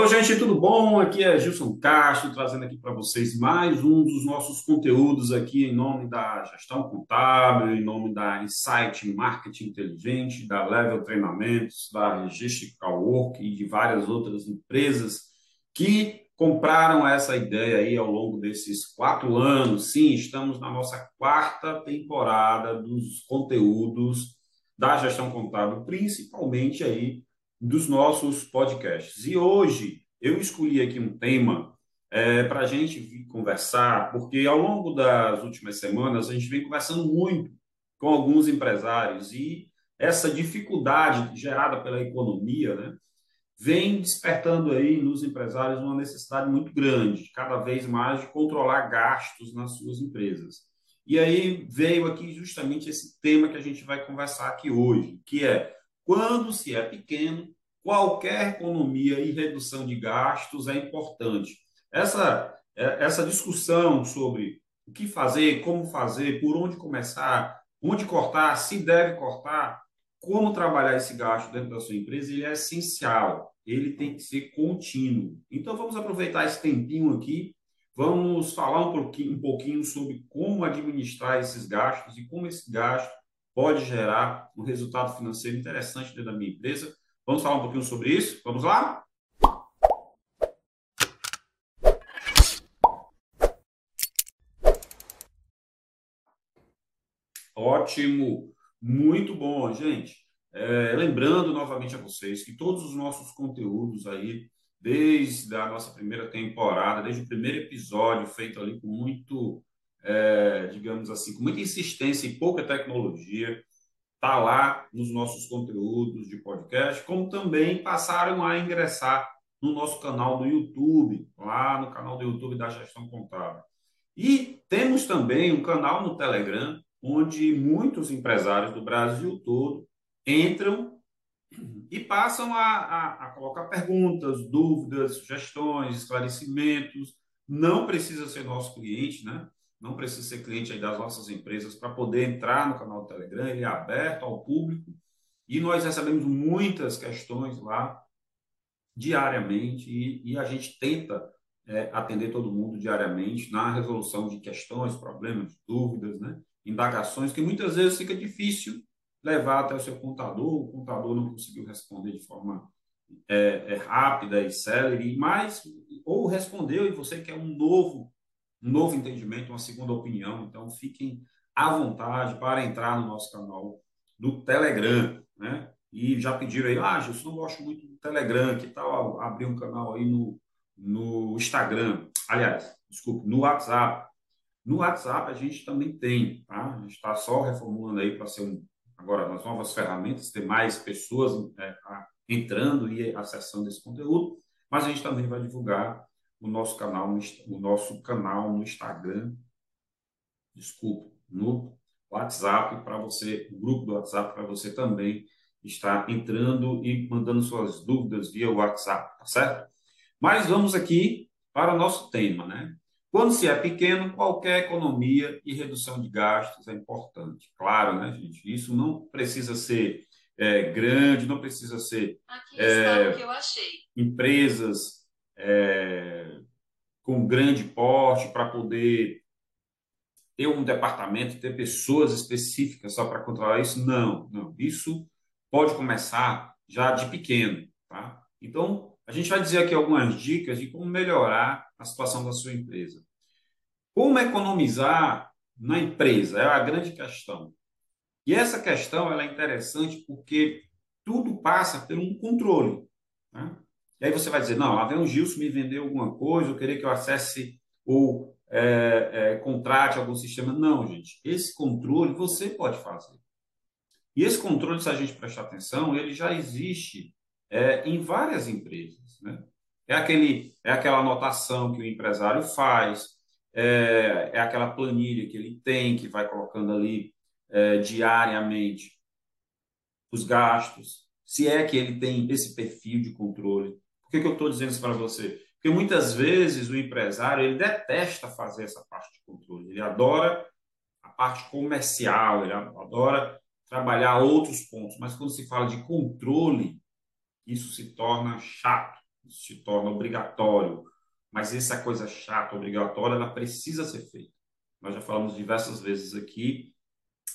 Alô, gente, tudo bom? Aqui é Gilson Castro, trazendo aqui para vocês mais um dos nossos conteúdos aqui em nome da gestão contábil, em nome da Insight Marketing Inteligente, da Level Treinamentos, da Logistical Work e de várias outras empresas que compraram essa ideia aí ao longo desses quatro anos. Sim, estamos na nossa quarta temporada dos conteúdos da gestão contábil, principalmente aí dos nossos podcasts. E hoje eu escolhi aqui um tema é, para a gente conversar, porque ao longo das últimas semanas a gente vem conversando muito com alguns empresários e essa dificuldade gerada pela economia, né, vem despertando aí nos empresários uma necessidade muito grande, cada vez mais, de controlar gastos nas suas empresas. E aí veio aqui justamente esse tema que a gente vai conversar aqui hoje, que é quando se é pequeno, qualquer economia e redução de gastos é importante. Essa, é, essa discussão sobre o que fazer, como fazer, por onde começar, onde cortar, se deve cortar, como trabalhar esse gasto dentro da sua empresa, ele é essencial, ele tem que ser contínuo. Então vamos aproveitar esse tempinho aqui, vamos falar um pouquinho, um pouquinho sobre como administrar esses gastos e como esse gasto pode gerar um resultado financeiro interessante dentro da minha empresa. Vamos falar um pouquinho sobre isso? Vamos lá? Ótimo, muito bom, gente. É, lembrando novamente a vocês que todos os nossos conteúdos aí, desde a nossa primeira temporada, desde o primeiro episódio, feito ali com muito, é, digamos assim, com muita insistência e pouca tecnologia, está lá nos nossos conteúdos de podcast, como também passaram a ingressar no nosso canal do YouTube, lá no canal do YouTube da Gestão Contábil. E temos também um canal no Telegram, onde muitos empresários do Brasil todo entram e passam a, a, a colocar perguntas, dúvidas, sugestões, esclarecimentos. Não precisa ser nosso cliente, né? Não precisa ser cliente das nossas empresas para poder entrar no canal do Telegram, ele é aberto ao público e nós recebemos muitas questões lá diariamente e, e a gente tenta é, atender todo mundo diariamente na resolução de questões, problemas, dúvidas, né? indagações que muitas vezes fica difícil levar até o seu contador, o contador não conseguiu responder de forma é, é, rápida e célere, mas ou respondeu e você quer um novo um novo entendimento, uma segunda opinião. Então, fiquem à vontade para entrar no nosso canal do Telegram, né? E já pediram aí, ah, Gilson, não gosto muito do Telegram, que tal abrir um canal aí no, no Instagram? Aliás, desculpe, no WhatsApp. No WhatsApp a gente também tem, tá? A gente está só reformulando aí para ser um, agora nas novas ferramentas, ter mais pessoas é, entrando e acessando esse conteúdo, mas a gente também vai divulgar o nosso canal, o nosso canal no Instagram, desculpa, no WhatsApp para você, o grupo do WhatsApp para você também estar entrando e mandando suas dúvidas via WhatsApp, tá certo? Mas vamos aqui para o nosso tema, né? Quando se é pequeno, qualquer economia e redução de gastos é importante. Claro, né, gente? Isso não precisa ser é, grande, não precisa ser. Aqui está é, o que eu achei. Empresas é, com grande porte para poder ter um departamento, ter pessoas específicas só para controlar isso? Não, não. Isso pode começar já de pequeno, tá? Então, a gente vai dizer aqui algumas dicas de como melhorar a situação da sua empresa. Como economizar na empresa é a grande questão. E essa questão ela é interessante porque tudo passa por um controle. Tá? E aí você vai dizer, não, lá vem o Gilson me vender alguma coisa, eu querer que eu acesse ou é, é, contrate algum sistema. Não, gente, esse controle você pode fazer. E esse controle, se a gente prestar atenção, ele já existe é, em várias empresas. Né? É, aquele, é aquela anotação que o empresário faz, é, é aquela planilha que ele tem, que vai colocando ali é, diariamente os gastos, se é que ele tem esse perfil de controle. Por que, que eu estou dizendo isso para você? Porque muitas vezes o empresário ele detesta fazer essa parte de controle. Ele adora a parte comercial, ele adora trabalhar outros pontos. Mas quando se fala de controle, isso se torna chato, isso se torna obrigatório. Mas essa coisa chata, obrigatória, ela precisa ser feita. Nós já falamos diversas vezes aqui,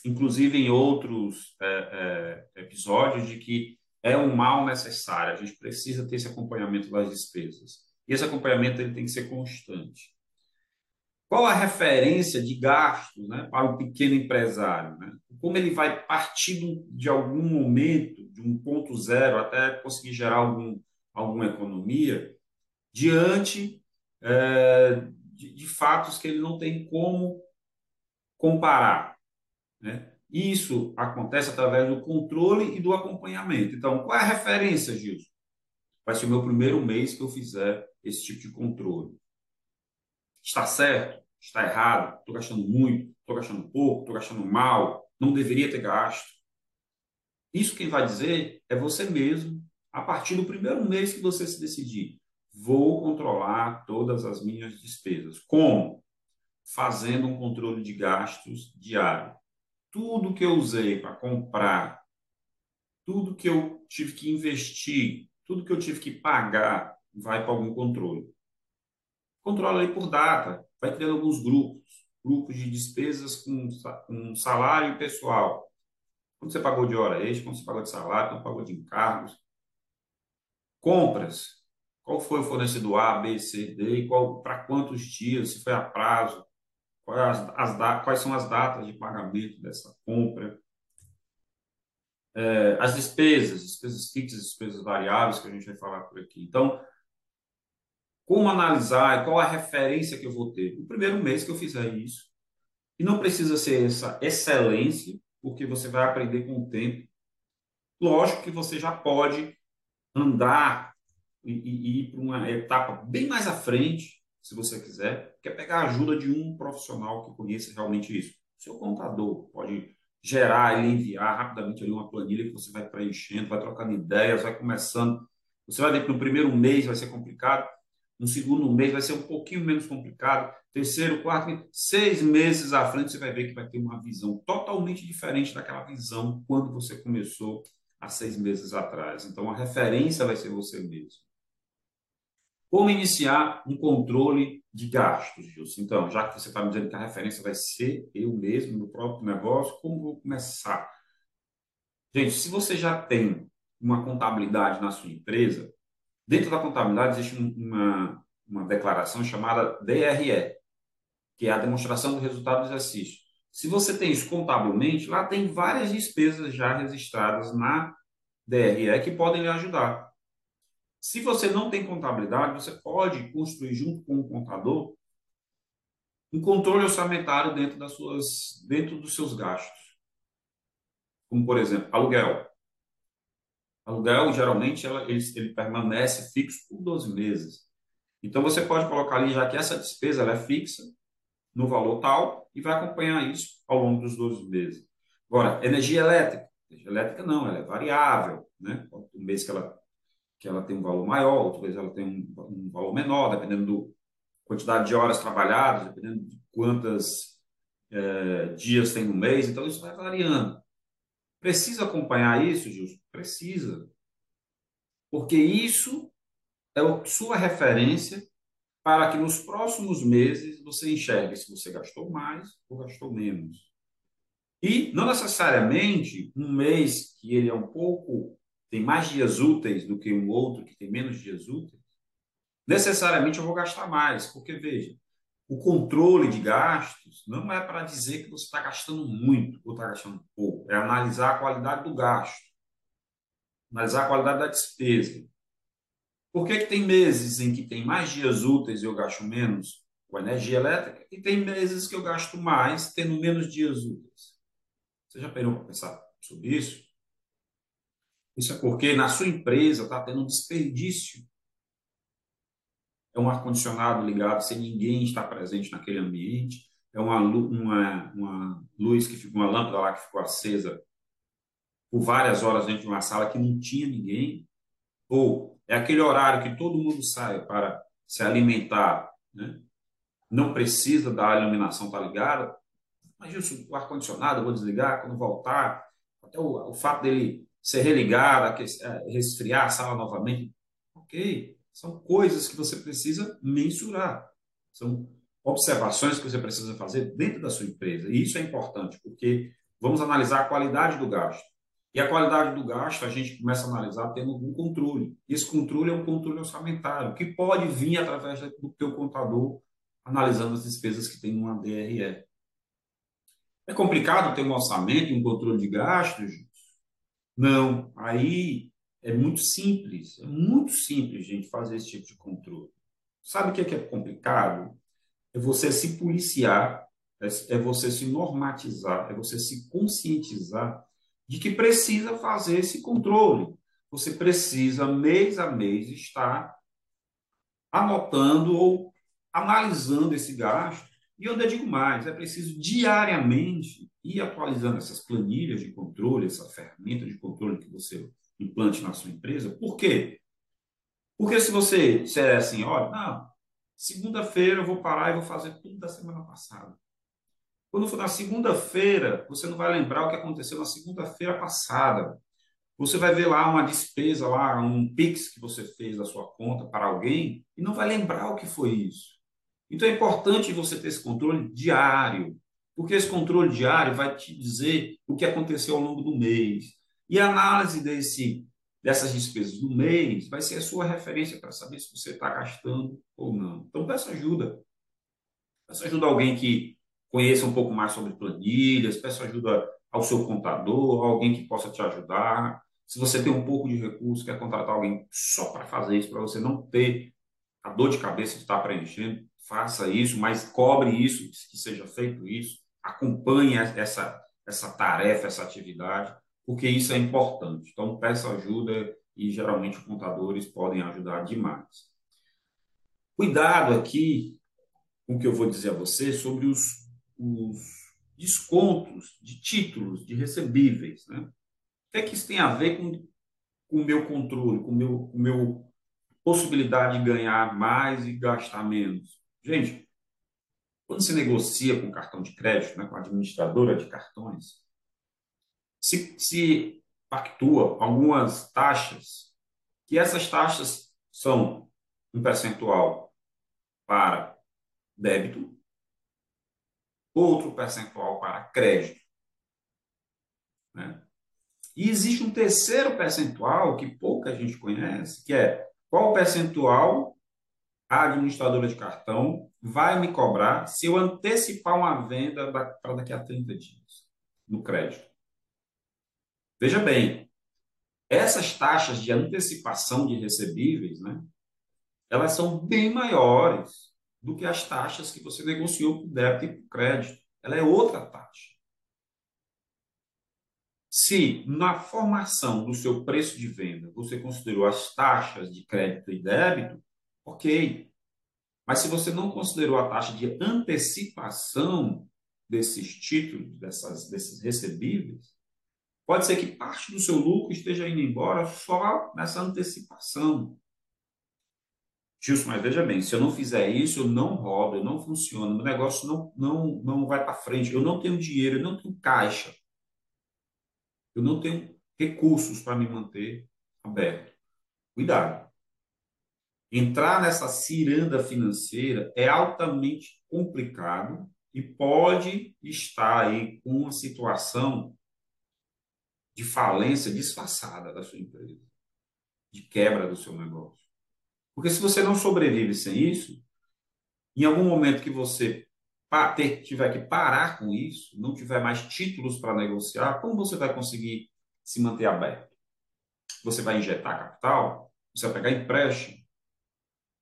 inclusive em outros é, é, episódios, de que é um mal necessário. A gente precisa ter esse acompanhamento das despesas. E esse acompanhamento ele tem que ser constante. Qual a referência de gasto né, para o pequeno empresário? Né? Como ele vai partir de algum momento, de um ponto zero, até conseguir gerar algum, alguma economia, diante é, de, de, fatos que ele não tem como comparar. Né? Isso acontece através do controle e do acompanhamento. Então, qual é a referência, Gilson? Vai ser o meu primeiro mês que eu fizer esse tipo de controle. Está certo? Está errado? Estou gastando muito? Estou gastando pouco? Estou gastando mal? Não deveria ter gasto? Isso quem vai dizer é você mesmo, a partir do primeiro mês que você se decidir. Vou controlar todas as minhas despesas. Como? Fazendo um controle de gastos diário. Tudo que eu usei para comprar, tudo que eu tive que investir, tudo que eu tive que pagar, vai para algum controle. Controla aí por data, vai criando alguns grupos, grupos de despesas com, com salário pessoal. Quando você pagou de hora extra, quando você pagou de salário, quando pagou de encargos. Compras. Qual foi o fornecedor A, B, C, D, para quantos dias, se foi a prazo, quais, as, quais são as datas de pagamento dessa compra. É, as despesas, despesas fixas, despesas variáveis, que a gente vai falar por aqui. Então, como analisar qual a referência que eu vou ter? No primeiro mês que eu fizer isso, e não precisa ser essa excelência, porque você vai aprender com o tempo. Lógico que você já pode andar e, e ir para uma etapa bem mais à frente, se você quiser, que é pegar a ajuda de um profissional que conheça realmente isso. Seu contador pode gerar e enviar rapidamente ali uma planilha que você vai preenchendo, vai trocando ideias, vai começando. Você vai ver que no primeiro mês vai ser complicado, no segundo mês vai ser um pouquinho menos complicado. Terceiro, quarto, seis meses à frente você vai ver que vai ter uma visão totalmente diferente daquela visão quando você começou há seis meses atrás. Então a referência vai ser você mesmo. Como iniciar um controle de gastos, Gilson? Então, já que você está me dizendo que a referência vai ser eu mesmo, no próprio negócio, como vou começar? Gente, se você já tem uma contabilidade na sua empresa, Dentro da contabilidade existe uma, uma declaração chamada DRE, que é a demonstração do resultado do exercício. Se você tem isso contabilmente, lá tem várias despesas já registradas na DRE que podem lhe ajudar. Se você não tem contabilidade, você pode construir junto com o contador um controle orçamentário dentro das suas dentro dos seus gastos. Como por exemplo, aluguel. Aluguel, geralmente, ela, ele, ele permanece fixo por 12 meses. Então, você pode colocar ali, já que essa despesa ela é fixa, no valor tal, e vai acompanhar isso ao longo dos 12 meses. Agora, energia elétrica. Energia elétrica não, ela é variável. Né? Um mês que ela, que ela tem um valor maior, outro mês ela tem um, um valor menor, dependendo da quantidade de horas trabalhadas, dependendo de quantos é, dias tem no mês. Então, isso vai variando. Precisa acompanhar isso, Gilson? Precisa. Porque isso é a sua referência para que nos próximos meses você enxergue se você gastou mais ou gastou menos. E não necessariamente um mês que ele é um pouco tem mais dias úteis do que um outro que tem menos dias úteis, necessariamente eu vou gastar mais, porque veja, o controle de gastos não é para dizer que você está gastando muito ou está gastando pouco. É analisar a qualidade do gasto, analisar a qualidade da despesa. Por que, que tem meses em que tem mais dias úteis e eu gasto menos com energia elétrica e tem meses que eu gasto mais tendo menos dias úteis? Você já parou para pensar sobre isso? Isso é porque na sua empresa está tendo um desperdício. É um ar-condicionado ligado sem ninguém estar presente naquele ambiente, é uma, uma, uma luz que ficou, uma lâmpada lá que ficou acesa por várias horas dentro de uma sala que não tinha ninguém, ou é aquele horário que todo mundo sai para se alimentar, né? não precisa da iluminação estar tá ligada, isso, o ar-condicionado vou desligar quando voltar, até o, o fato dele ser religado, é, resfriar a sala novamente, ok, São coisas que você precisa mensurar. São observações que você precisa fazer dentro da sua empresa. E isso é importante, porque vamos analisar a qualidade do gasto. E a qualidade do gasto a gente começa a analisar tendo um controle. Esse controle é um controle orçamentário, que pode vir através do teu contador analisando as despesas que tem no DRE. É complicado ter um orçamento e um controle de gastos? Não. Aí é muito simples. É muito simples, gente, fazer esse tipo de controle. Sabe o que é, é complicado? É você se policiar, é, é você se normatizar, é você se conscientizar de que precisa fazer esse controle. Você precisa, mês a mês, estar anotando ou analisando esse gasto e eu digo mais, é preciso diariamente ir atualizando essas planilhas de controle, essa ferramenta de controle que você implante na sua empresa. Por quê? Porque se você disser assim, olha, não, segunda-feira eu vou parar e vou fazer tudo da semana passada. Quando for na segunda-feira, você não vai lembrar o que aconteceu na segunda-feira passada. Você vai ver lá uma despesa, lá um Pix que você fez da sua conta para alguém e não vai lembrar o que foi isso. Então é importante você ter esse controle diário, porque esse controle diário vai te dizer o que aconteceu ao longo do mês. E a análise desse, dessas despesas do mês vai ser a sua referência para saber se você está gastando ou não. Então peça ajuda. Peça ajuda a alguém que conheça um pouco mais sobre planilhas, peça ajuda ao seu contador, alguém que possa te ajudar. Se você tem um pouco de recurso, quer contratar alguém só para fazer isso, para você não ter a dor de cabeça de estar preenchendo, faça isso, mas cobre isso, que seja feito isso, acompanhe essa, essa tarefa, essa atividade, porque isso é importante. Então, peça ajuda e geralmente os contadores podem ajudar demais. Cuidado aqui com o que eu vou dizer a você sobre os, os descontos de títulos, de recebíveis. Né? O que é que isso tem a ver com, o meu controle, com meu, meu possibilidade de ganhar mais e gastar menos? Gente, quando se negocia com cartão de crédito, né, com a administradora de cartões, se, se pactua algumas taxas, que essas taxas são um percentual para débito, outro percentual para crédito. Né? E existe um terceiro percentual que pouca gente conhece, que é qual percentual a administradora de cartão vai me cobrar se eu antecipar uma venda para daqui a 30 dias no crédito. Veja bem, essas taxas de antecipação de recebíveis, né, elas são bem maiores do que as taxas que você negociou com débito e crédito. Ela é outra taxa. Se na formação do seu preço de venda você considerou as taxas de crédito e débito, Ok. Mas se você não considerou a taxa de antecipação desses títulos, dessas, desses recebíveis, pode ser que parte do seu lucro esteja indo embora só nessa antecipação. Gilson, mas veja bem, se eu não fizer isso, eu não rodo, eu não funciono, meu negócio não, não, não vai para frente, eu não tenho dinheiro, eu não tenho caixa, eu não tenho recursos para me manter aberto. Cuidado. Entrar nessa ciranda financeira é altamente complicado e pode estar aí com uma situação de falência disfarçada da sua empresa, de quebra do seu negócio. Porque se você não sobrevive sem isso, em algum momento que você tiver que parar com isso, não tiver mais títulos para negociar, como você vai conseguir se manter aberto? Você vai injetar capital? Você vai pegar empréstimo?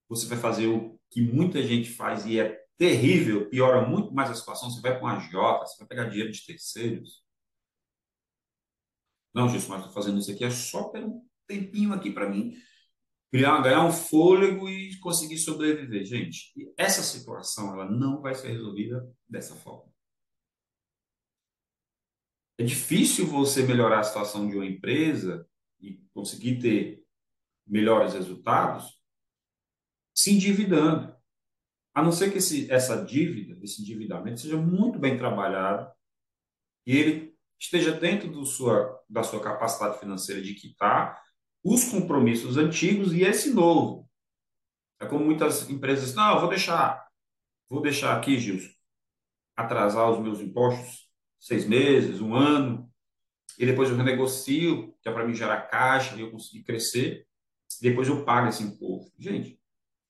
Você vai fazer o que muita gente faz e é terrível, piora muito mais a situação. Você vai com a agiota, você vai pegar dinheiro de terceiros. Não, Gilson, mas estou fazendo isso aqui é só por um tempinho aqui para mim criar, ganhar um fôlego e conseguir sobreviver. Gente, essa situação ela não vai ser resolvida dessa forma. É difícil você melhorar a situação de uma empresa e conseguir ter melhores resultados se endividando. A não ser que esse, essa dívida, esse endividamento, seja muito bem trabalhado e ele esteja dentro do sua, da sua capacidade financeira de quitar os compromissos antigos e esse novo. É como muitas empresas, não, eu vou deixar, vou deixar aqui, Gilson, atrasar os meus impostos seis meses, um ano, e depois eu renegocio, que é para mim gerar caixa e eu conseguir crescer, depois eu pago esse imposto. Gente,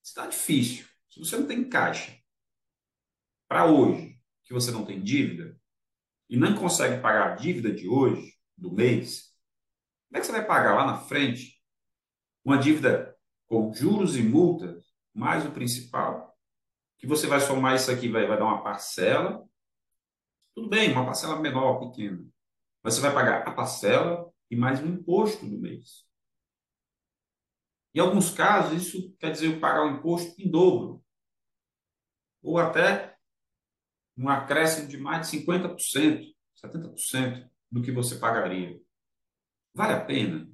está difícil. Se você não tem caixa para hoje, que você não tem dívida, e não consegue pagar a dívida de hoje, do mês, como é que você vai pagar lá na frente uma dívida com juros e multas, mais o principal? Que você vai somar isso aqui, vai, vai dar uma parcela. Tudo bem, uma parcela menor, pequena. Mas você vai pagar a parcela e mais um imposto do mês. Em alguns casos, isso quer dizer pagar o imposto em dobro. Ou até um acréscimo de mais de 50%, 70% do que você pagaria. Vale a pena?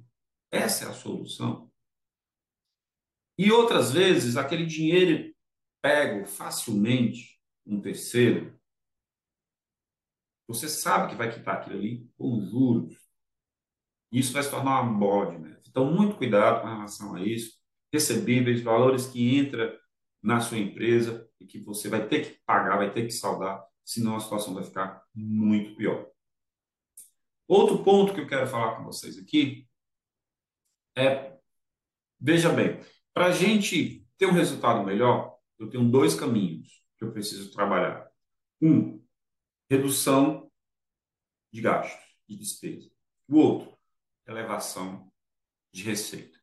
Essa é a solução. E outras vezes, aquele dinheiro pego facilmente um terceiro, você sabe que vai quitar aquilo ali com juros. Isso vai se tornar uma bode, né? Então, muito cuidado com relação a isso. Recebíveis, valores que entram na sua empresa e que você vai ter que pagar, vai ter que saldar, senão a situação vai ficar muito pior. Outro ponto que eu quero falar com vocês aqui é, veja bem, para a gente ter um resultado melhor, eu tenho dois caminhos que eu preciso trabalhar. Um, redução de gastos, de despesa. O outro, elevação de receita.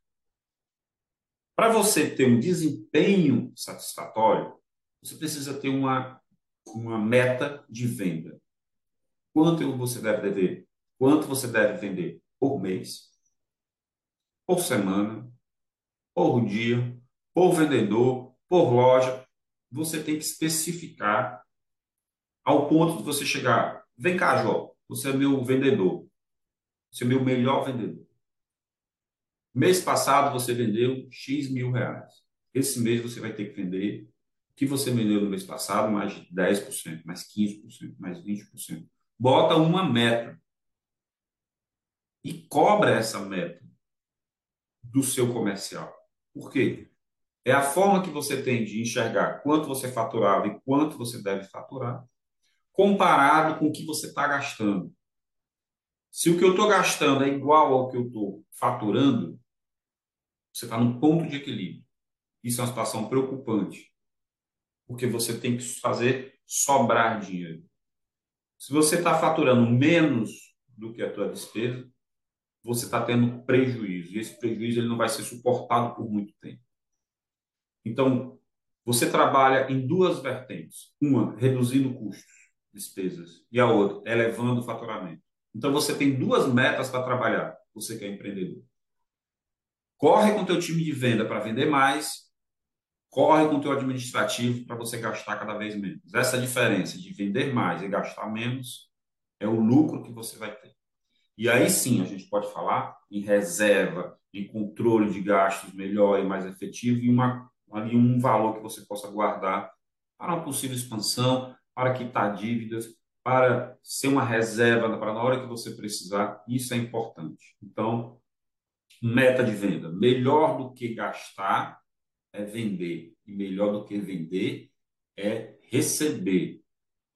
Para você ter um desempenho satisfatório, você precisa ter uma, uma meta de venda. Quanto você deve vender quanto você deve vender por mês, por semana, por dia, por vendedor, por loja. Você tem que especificar ao ponto de você chegar. Vem cá, Jó, você é meu vendedor. Você é meu melhor vendedor. Mês passado você vendeu X mil reais. Esse mês você vai ter que vender o que você vendeu no mês passado, mais 10%, mais 15%, mais 20%. Bota uma meta e cobra essa meta do seu comercial. Por quê? É a forma que você tem de enxergar quanto você faturava e quanto você deve faturar, comparado com o que você está gastando. Se o que eu estou gastando é igual ao que eu estou faturando, você está no ponto de equilíbrio. Isso é uma situação preocupante, porque você tem que fazer sobrar dinheiro. Se você está faturando menos do que a tua despesa, você está tendo prejuízo. E esse prejuízo ele não vai ser suportado por muito tempo. Então, você trabalha em duas vertentes. Uma, reduzindo custos, despesas. E a outra, elevando o faturamento. Então, você tem duas metas para trabalhar, você que é empreendedor. Corre com teu time de venda para vender mais, corre com teu administrativo para você gastar cada vez menos. Essa diferença de vender mais e gastar menos é o lucro que você vai ter. E aí sim a gente pode falar em reserva, em controle de gastos melhor e mais efetivo e uma, ali um valor que você possa guardar para uma possível expansão, para quitar dívidas, para ser uma reserva para na hora que você precisar. Isso é importante. Então, meta de venda. Melhor do que gastar é vender. E melhor do que vender é receber.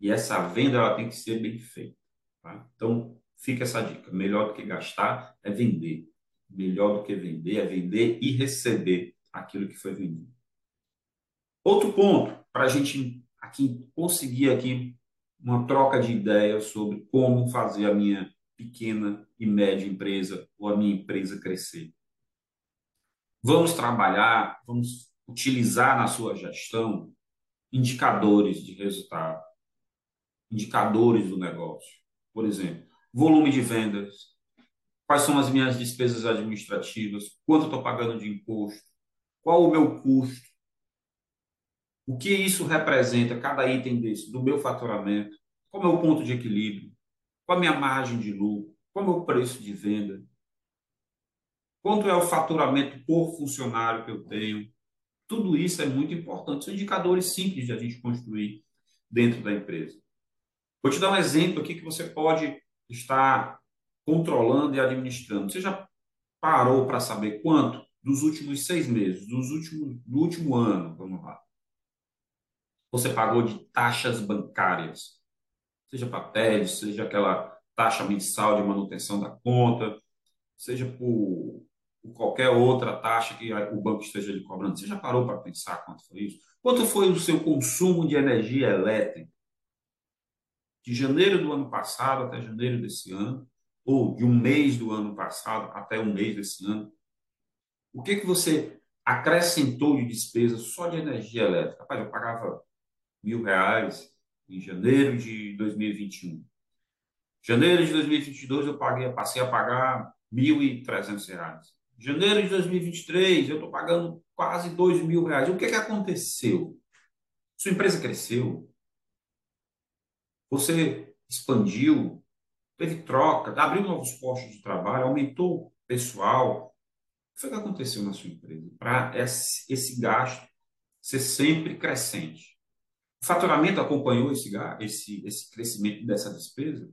E essa venda ela tem que ser bem feita. Tá? Então, Fica essa dica. Melhor do que gastar é vender. Melhor do que vender é vender e receber aquilo que foi vendido. Outro ponto para a gente aqui conseguir aqui uma troca de ideias sobre como fazer a minha pequena e média empresa ou a minha empresa crescer. Vamos trabalhar, vamos utilizar na sua gestão indicadores de resultado, indicadores do negócio. Por exemplo, volume de vendas, quais são as minhas despesas administrativas, quanto estou pagando de imposto, qual o meu custo, o que isso representa, cada item desse, do meu faturamento, qual é o ponto de equilíbrio, qual a minha margem de lucro, qual é o meu preço de venda, quanto é o faturamento por funcionário que eu tenho. Tudo isso é muito importante. São indicadores simples de a gente construir dentro da empresa. Vou te dar um exemplo aqui que você pode está controlando e administrando. Você já parou para saber quanto dos últimos seis meses, dos últimos, do último ano, vamos lá, você pagou de taxas bancárias, seja papéis, seja aquela taxa mensal de manutenção da conta, seja por, por qualquer outra taxa que o banco esteja lhe cobrando. Você já parou para pensar quanto foi isso? Quanto foi o seu consumo de energia elétrica? De janeiro do ano passado até janeiro desse ano, ou de um mês do ano passado até um mês desse ano, o que, que você acrescentou de despesa só de energia elétrica? Rapaz, eu pagava mil reais em janeiro de 2021. Janeiro de 2022 eu paguei, passei a pagar mil e trezentos reais. Janeiro de 2023 eu estou pagando quase dois mil reais. O que, que aconteceu? Sua empresa cresceu? Você expandiu? Teve troca? Abriu novos postos de trabalho? Aumentou o pessoal? O que foi que aconteceu na sua empresa para esse gasto ser sempre crescente? O faturamento acompanhou esse, esse, esse crescimento dessa despesa?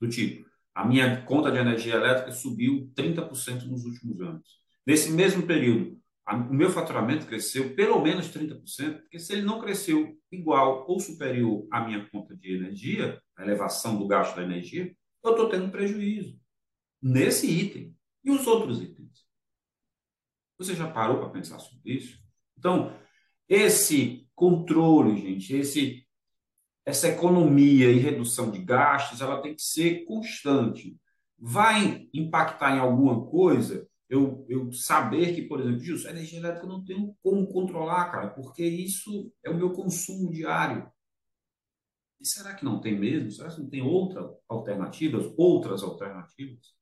Do tipo, a minha conta de energia elétrica subiu 30% nos últimos anos. Nesse mesmo período, a, o meu faturamento cresceu pelo menos 30%, porque se ele não cresceu igual ou superior à minha conta de energia, a elevação do gasto da energia, eu estou tendo prejuízo nesse item. E os outros itens? Você já parou para pensar sobre isso? Então, esse controle, gente, esse, essa economia e redução de gastos, ela tem que ser constante. Vai impactar em alguma coisa eu, eu saber que, por exemplo, Gilson, a energia elétrica eu não tenho como controlar, cara, porque isso é o meu consumo diário. E será que não tem mesmo? Será que não tem outra alternativas, outras alternativas?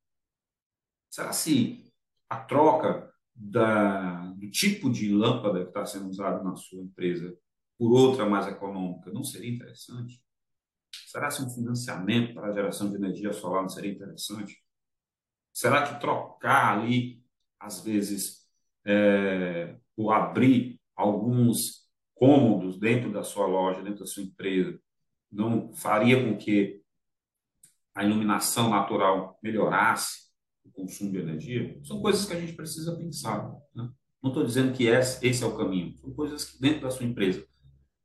Será se a troca da, do tipo de lâmpada que está sendo usado na sua empresa por outra mais econômica não seria interessante? Será se um financiamento para a geração de energia solar não seria interessante? Será que trocar ali, às vezes, é, ou abrir alguns cômodos dentro da sua loja, dentro da sua empresa, não faria com que a iluminação natural melhorasse? o consumo de energia, são coisas que a gente precisa pensar. Né? Não estou dizendo que esse, esse é o caminho, são coisas que dentro da sua empresa,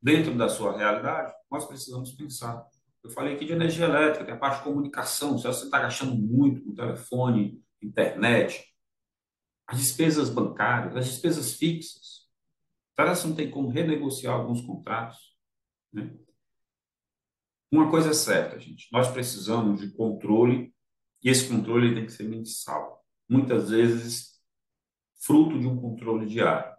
dentro da sua realidade, nós precisamos pensar. Eu falei aqui de energia elétrica, tem a parte de comunicação, se você está gastando muito com telefone, internet, as despesas bancárias, as despesas fixas, será que não tem como renegociar alguns contratos? Né? Uma coisa é certa, gente, nós precisamos de controle e esse controle tem que ser mensal. Muitas vezes, fruto de um controle diário.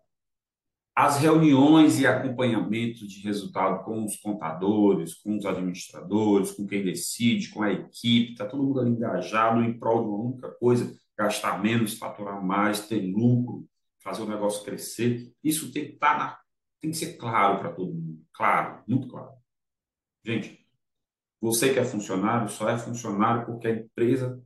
As reuniões e acompanhamento de resultado com os contadores, com os administradores, com quem decide, com a equipe, está todo mundo engajado em prol de uma única coisa: gastar menos, faturar mais, ter lucro, fazer o negócio crescer. Isso tem que, tá tem que ser claro para todo mundo. Claro, muito claro. Gente, você que é funcionário só é funcionário porque a empresa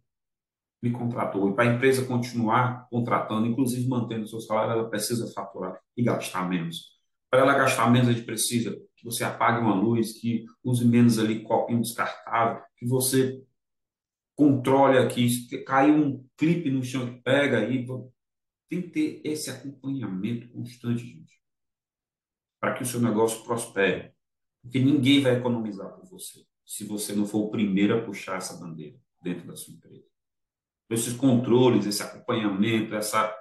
me contratou. E para a empresa continuar contratando, inclusive mantendo o seu salário, ela precisa faturar e gastar menos. Para ela gastar menos, a gente precisa que você apague uma luz, que use menos ali copinho descartável, que você controle aqui, se cair um clipe no chão que pega aí, tem que ter esse acompanhamento constante, gente, para que o seu negócio prospere, porque ninguém vai economizar por você se você não for o primeiro a puxar essa bandeira dentro da sua empresa. Esses controles, esse acompanhamento, essa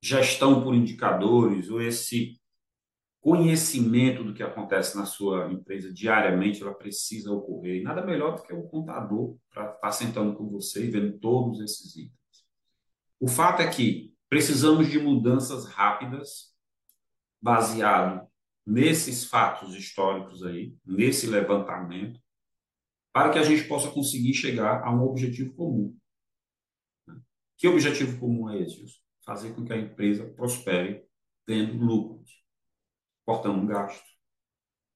gestão por indicadores, ou esse conhecimento do que acontece na sua empresa diariamente, ela precisa ocorrer. E nada melhor do que o contador para estar sentando com você e vendo todos esses itens. O fato é que precisamos de mudanças rápidas, baseado nesses fatos históricos aí, nesse levantamento, para que a gente possa conseguir chegar a um objetivo comum. Que objetivo comum é esse? Fazer com que a empresa prospere tendo lucros, cortando gasto,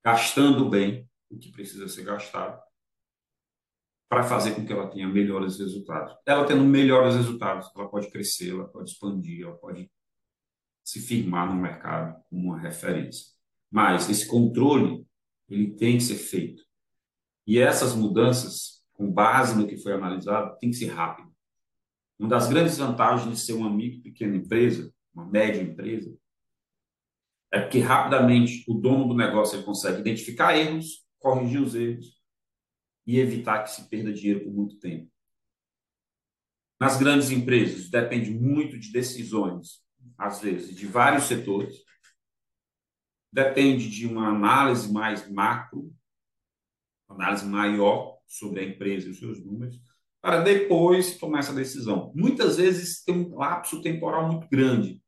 gastando bem o que precisa ser gastado, para fazer com que ela tenha melhores resultados. Ela tendo melhores resultados, ela pode crescer, ela pode expandir, ela pode se firmar no mercado como uma referência. Mas esse controle, ele tem que ser feito e essas mudanças, com base no que foi analisado, tem que ser rápido. Uma das grandes vantagens de ser uma micro pequena empresa, uma média empresa, é porque rapidamente o dono do negócio ele consegue identificar erros, corrigir os erros e evitar que se perda dinheiro por muito tempo. Nas grandes empresas, depende muito de decisões, às vezes, de vários setores. Depende de uma análise mais macro, análise maior sobre a empresa e os seus números, para depois tomar essa decisão. Muitas vezes tem um lapso temporal muito grande.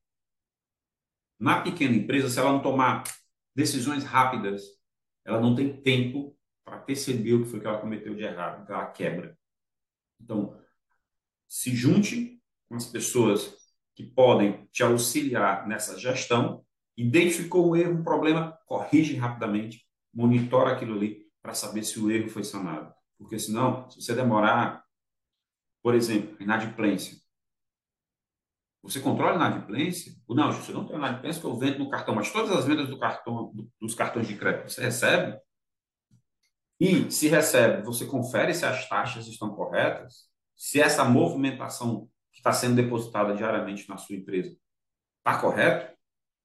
Na pequena empresa, se ela não tomar decisões rápidas, ela não tem tempo para perceber o que foi que ela cometeu de errado, então ela quebra. Então, se junte com as pessoas que podem te auxiliar nessa gestão, identificou um erro, um problema, corrige rapidamente, monitora aquilo ali para saber se o erro foi sanado. Porque senão, se você demorar, por exemplo, inadimplência, você controla a inadimplência? Não, você não tem inadimplência que eu vendo no cartão, mas todas as vendas do cartão, dos cartões de crédito você recebe? E se recebe, você confere se as taxas estão corretas? Se essa movimentação que está sendo depositada diariamente na sua empresa está correto?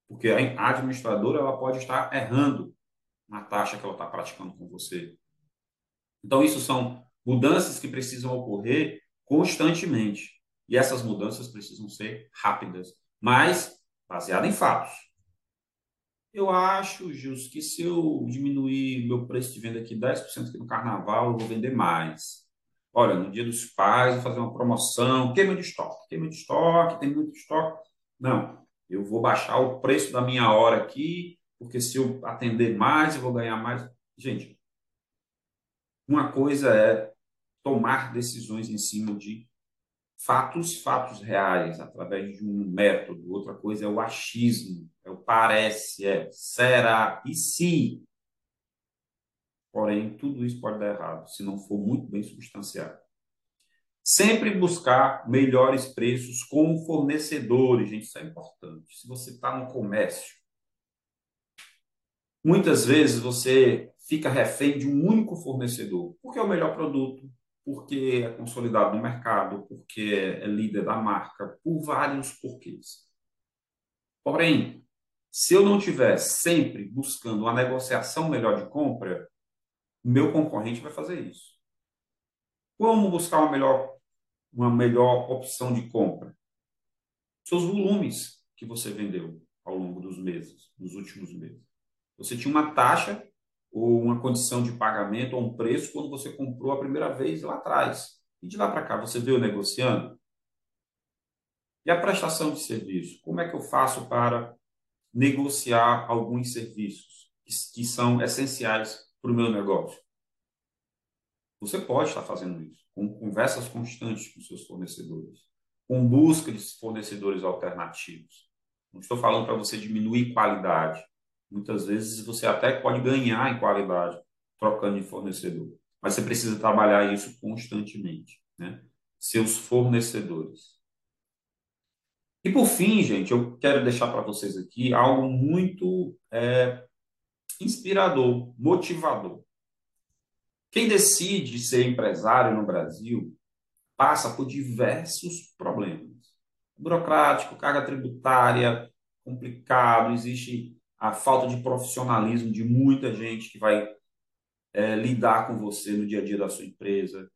Porque a administradora ela pode estar errando na taxa que ela está praticando com você. Então, isso são mudanças que precisam ocorrer constantemente. E essas mudanças precisam ser rápidas, mas baseadas em fatos. Eu acho, Gilson, que se eu diminuir meu preço de venda aqui 10% aqui no carnaval, eu vou vender mais. Olha, no dia dos pais, vou fazer uma promoção, queima de estoque, queima de estoque, tem muito estoque. Não, eu vou baixar o preço da minha hora aqui, porque se eu atender mais, eu vou ganhar mais. Gente, uma coisa é tomar decisões em cima de fatos, fatos reais, através de um método. Outra coisa é o achismo, é o parece, é será e se. Porém, tudo isso pode dar errado se não for muito bem substanciado. Sempre buscar melhores preços com fornecedores, gente, isso é importante. Se você está no comércio, muitas vezes você fica refém de um único fornecedor, porque é o melhor produto, porque é consolidado no mercado, porque é líder da marca, por vários porquês. Porém, se eu não estiver sempre buscando uma negociação melhor de compra, meu concorrente vai fazer isso. Como buscar uma melhor, uma melhor opção de compra? Seus volumes que você vendeu ao longo dos meses, dos últimos meses. Você tinha uma taxa ou uma condição de pagamento ou um preço quando você comprou a primeira vez lá atrás. E de lá para cá, você veio negociando? E a prestação de serviço? Como é que eu faço para negociar alguns serviços que, são essenciais para o meu negócio? Você pode estar fazendo isso com conversas constantes com seus fornecedores, com busca de fornecedores alternativos. Não estou falando para você diminuir qualidade, Muitas vezes você até pode ganhar em qualidade trocando de fornecedor, mas você precisa trabalhar isso constantemente, né? Seus fornecedores. E por fim, gente, eu quero deixar para vocês aqui algo muito é, inspirador, motivador. Quem decide ser empresário no Brasil passa por diversos problemas. Burocrático, carga tributária, complicado, existe a falta de profissionalismo de muita gente que vai é, lidar com você no dia a dia da sua empresa,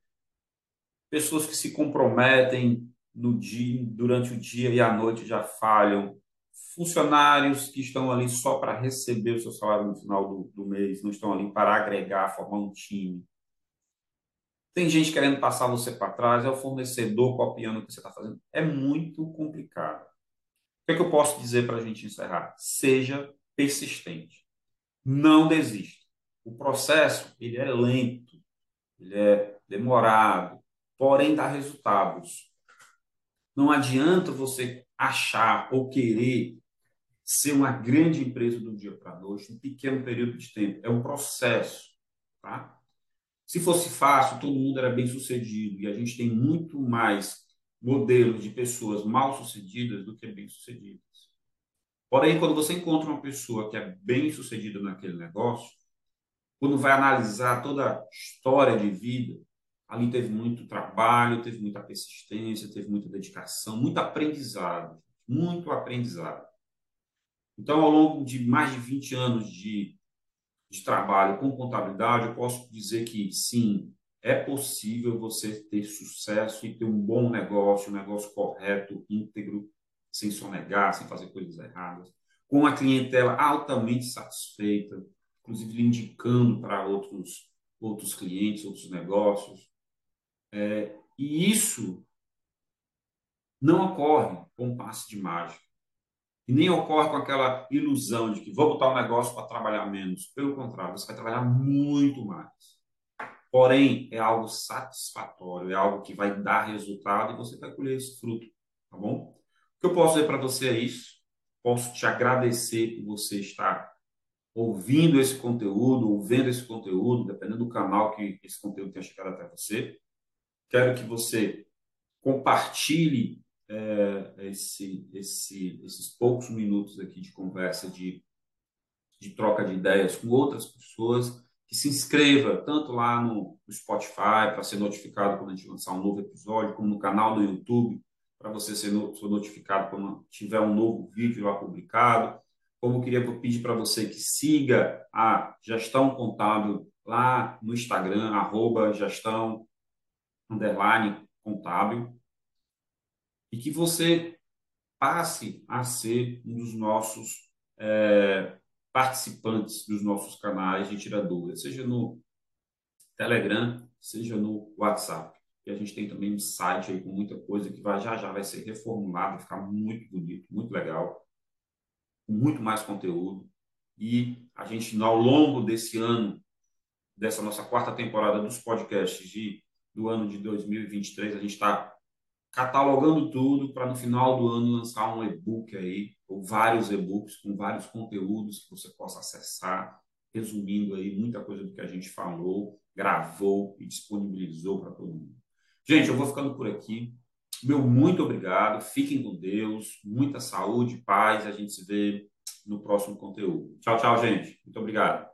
pessoas que se comprometem no dia, durante o dia e à noite já falham, funcionários que estão ali só para receber o seu salário no final do, do mês, não estão ali para agregar, formar um time. Tem gente querendo passar você para trás, é o fornecedor copiando o que você está fazendo. É muito complicado. O que, é que eu posso dizer para a gente encerrar? Seja persistente. Não desista. O processo ele é lento, ele é demorado, porém dá resultados. Não adianta você achar ou querer ser uma grande empresa do dia para a noite, um pequeno período de tempo. É um processo, tá? Se fosse fácil, todo mundo era bem sucedido e a gente tem muito mais modelos de pessoas mal sucedidas do que bem sucedidas. Porém, quando você encontra uma pessoa que é bem sucedida naquele negócio, quando vai analisar toda a história de vida, Ali teve muito trabalho, teve muita persistência, teve muita dedicação, muito aprendizado, muito aprendizado. Então, ao longo de mais de 20 anos de, de trabalho com contabilidade, eu posso dizer que sim, é possível você ter sucesso e ter um bom negócio, um negócio correto, íntegro, sem sonegar, sem fazer coisas erradas, com a clientela altamente satisfeita, inclusive indicando para outros, outros clientes, outros negócios. É, e isso não ocorre com um passe de mágica. E nem ocorre com aquela ilusão de que vou botar um negócio para trabalhar menos. Pelo contrário, você vai trabalhar muito mais. Porém, é algo satisfatório, é algo que vai dar resultado e você vai colher esse fruto, tá bom? O que eu posso dizer para você é isso. Posso te agradecer por você estar ouvindo esse conteúdo, ou vendo esse conteúdo, dependendo do canal que esse conteúdo tenha chegado até você. Quero que você compartilhe é, esse, esse, esses poucos minutos aqui de conversa, de, de troca de ideias com outras pessoas, que se inscreva tanto lá no, no Spotify para ser notificado quando a gente lançar um novo episódio, como no canal do YouTube para você ser, no, ser notificado quando tiver um novo vídeo lá publicado. Como eu queria pedir para você que siga a Gestão Contábil lá no Instagram, arroba gestão underline contábil, e que você passe a ser um dos nossos é, participantes dos nossos canais de Tira Dúvidas, seja no Telegram, seja no WhatsApp. E a gente tem também um site aí com muita coisa que vai, já já vai ser reformulado, vai ficar muito bonito, muito legal, com muito mais conteúdo. E a gente, ao longo desse ano, dessa nossa quarta temporada dos podcasts de, do ano de 2023, a gente está catalogando tudo para no final do ano lançar um e-book aí, ou vários e-books com vários conteúdos que você possa acessar, resumindo aí muita coisa do que a gente falou, gravou e disponibilizou para todo mundo. Gente, eu vou ficando por aqui. Meu muito obrigado. Fiquem com Deus. Muita saúde, paz. A gente se vê no próximo conteúdo. Tchau, tchau, gente. Muito obrigado.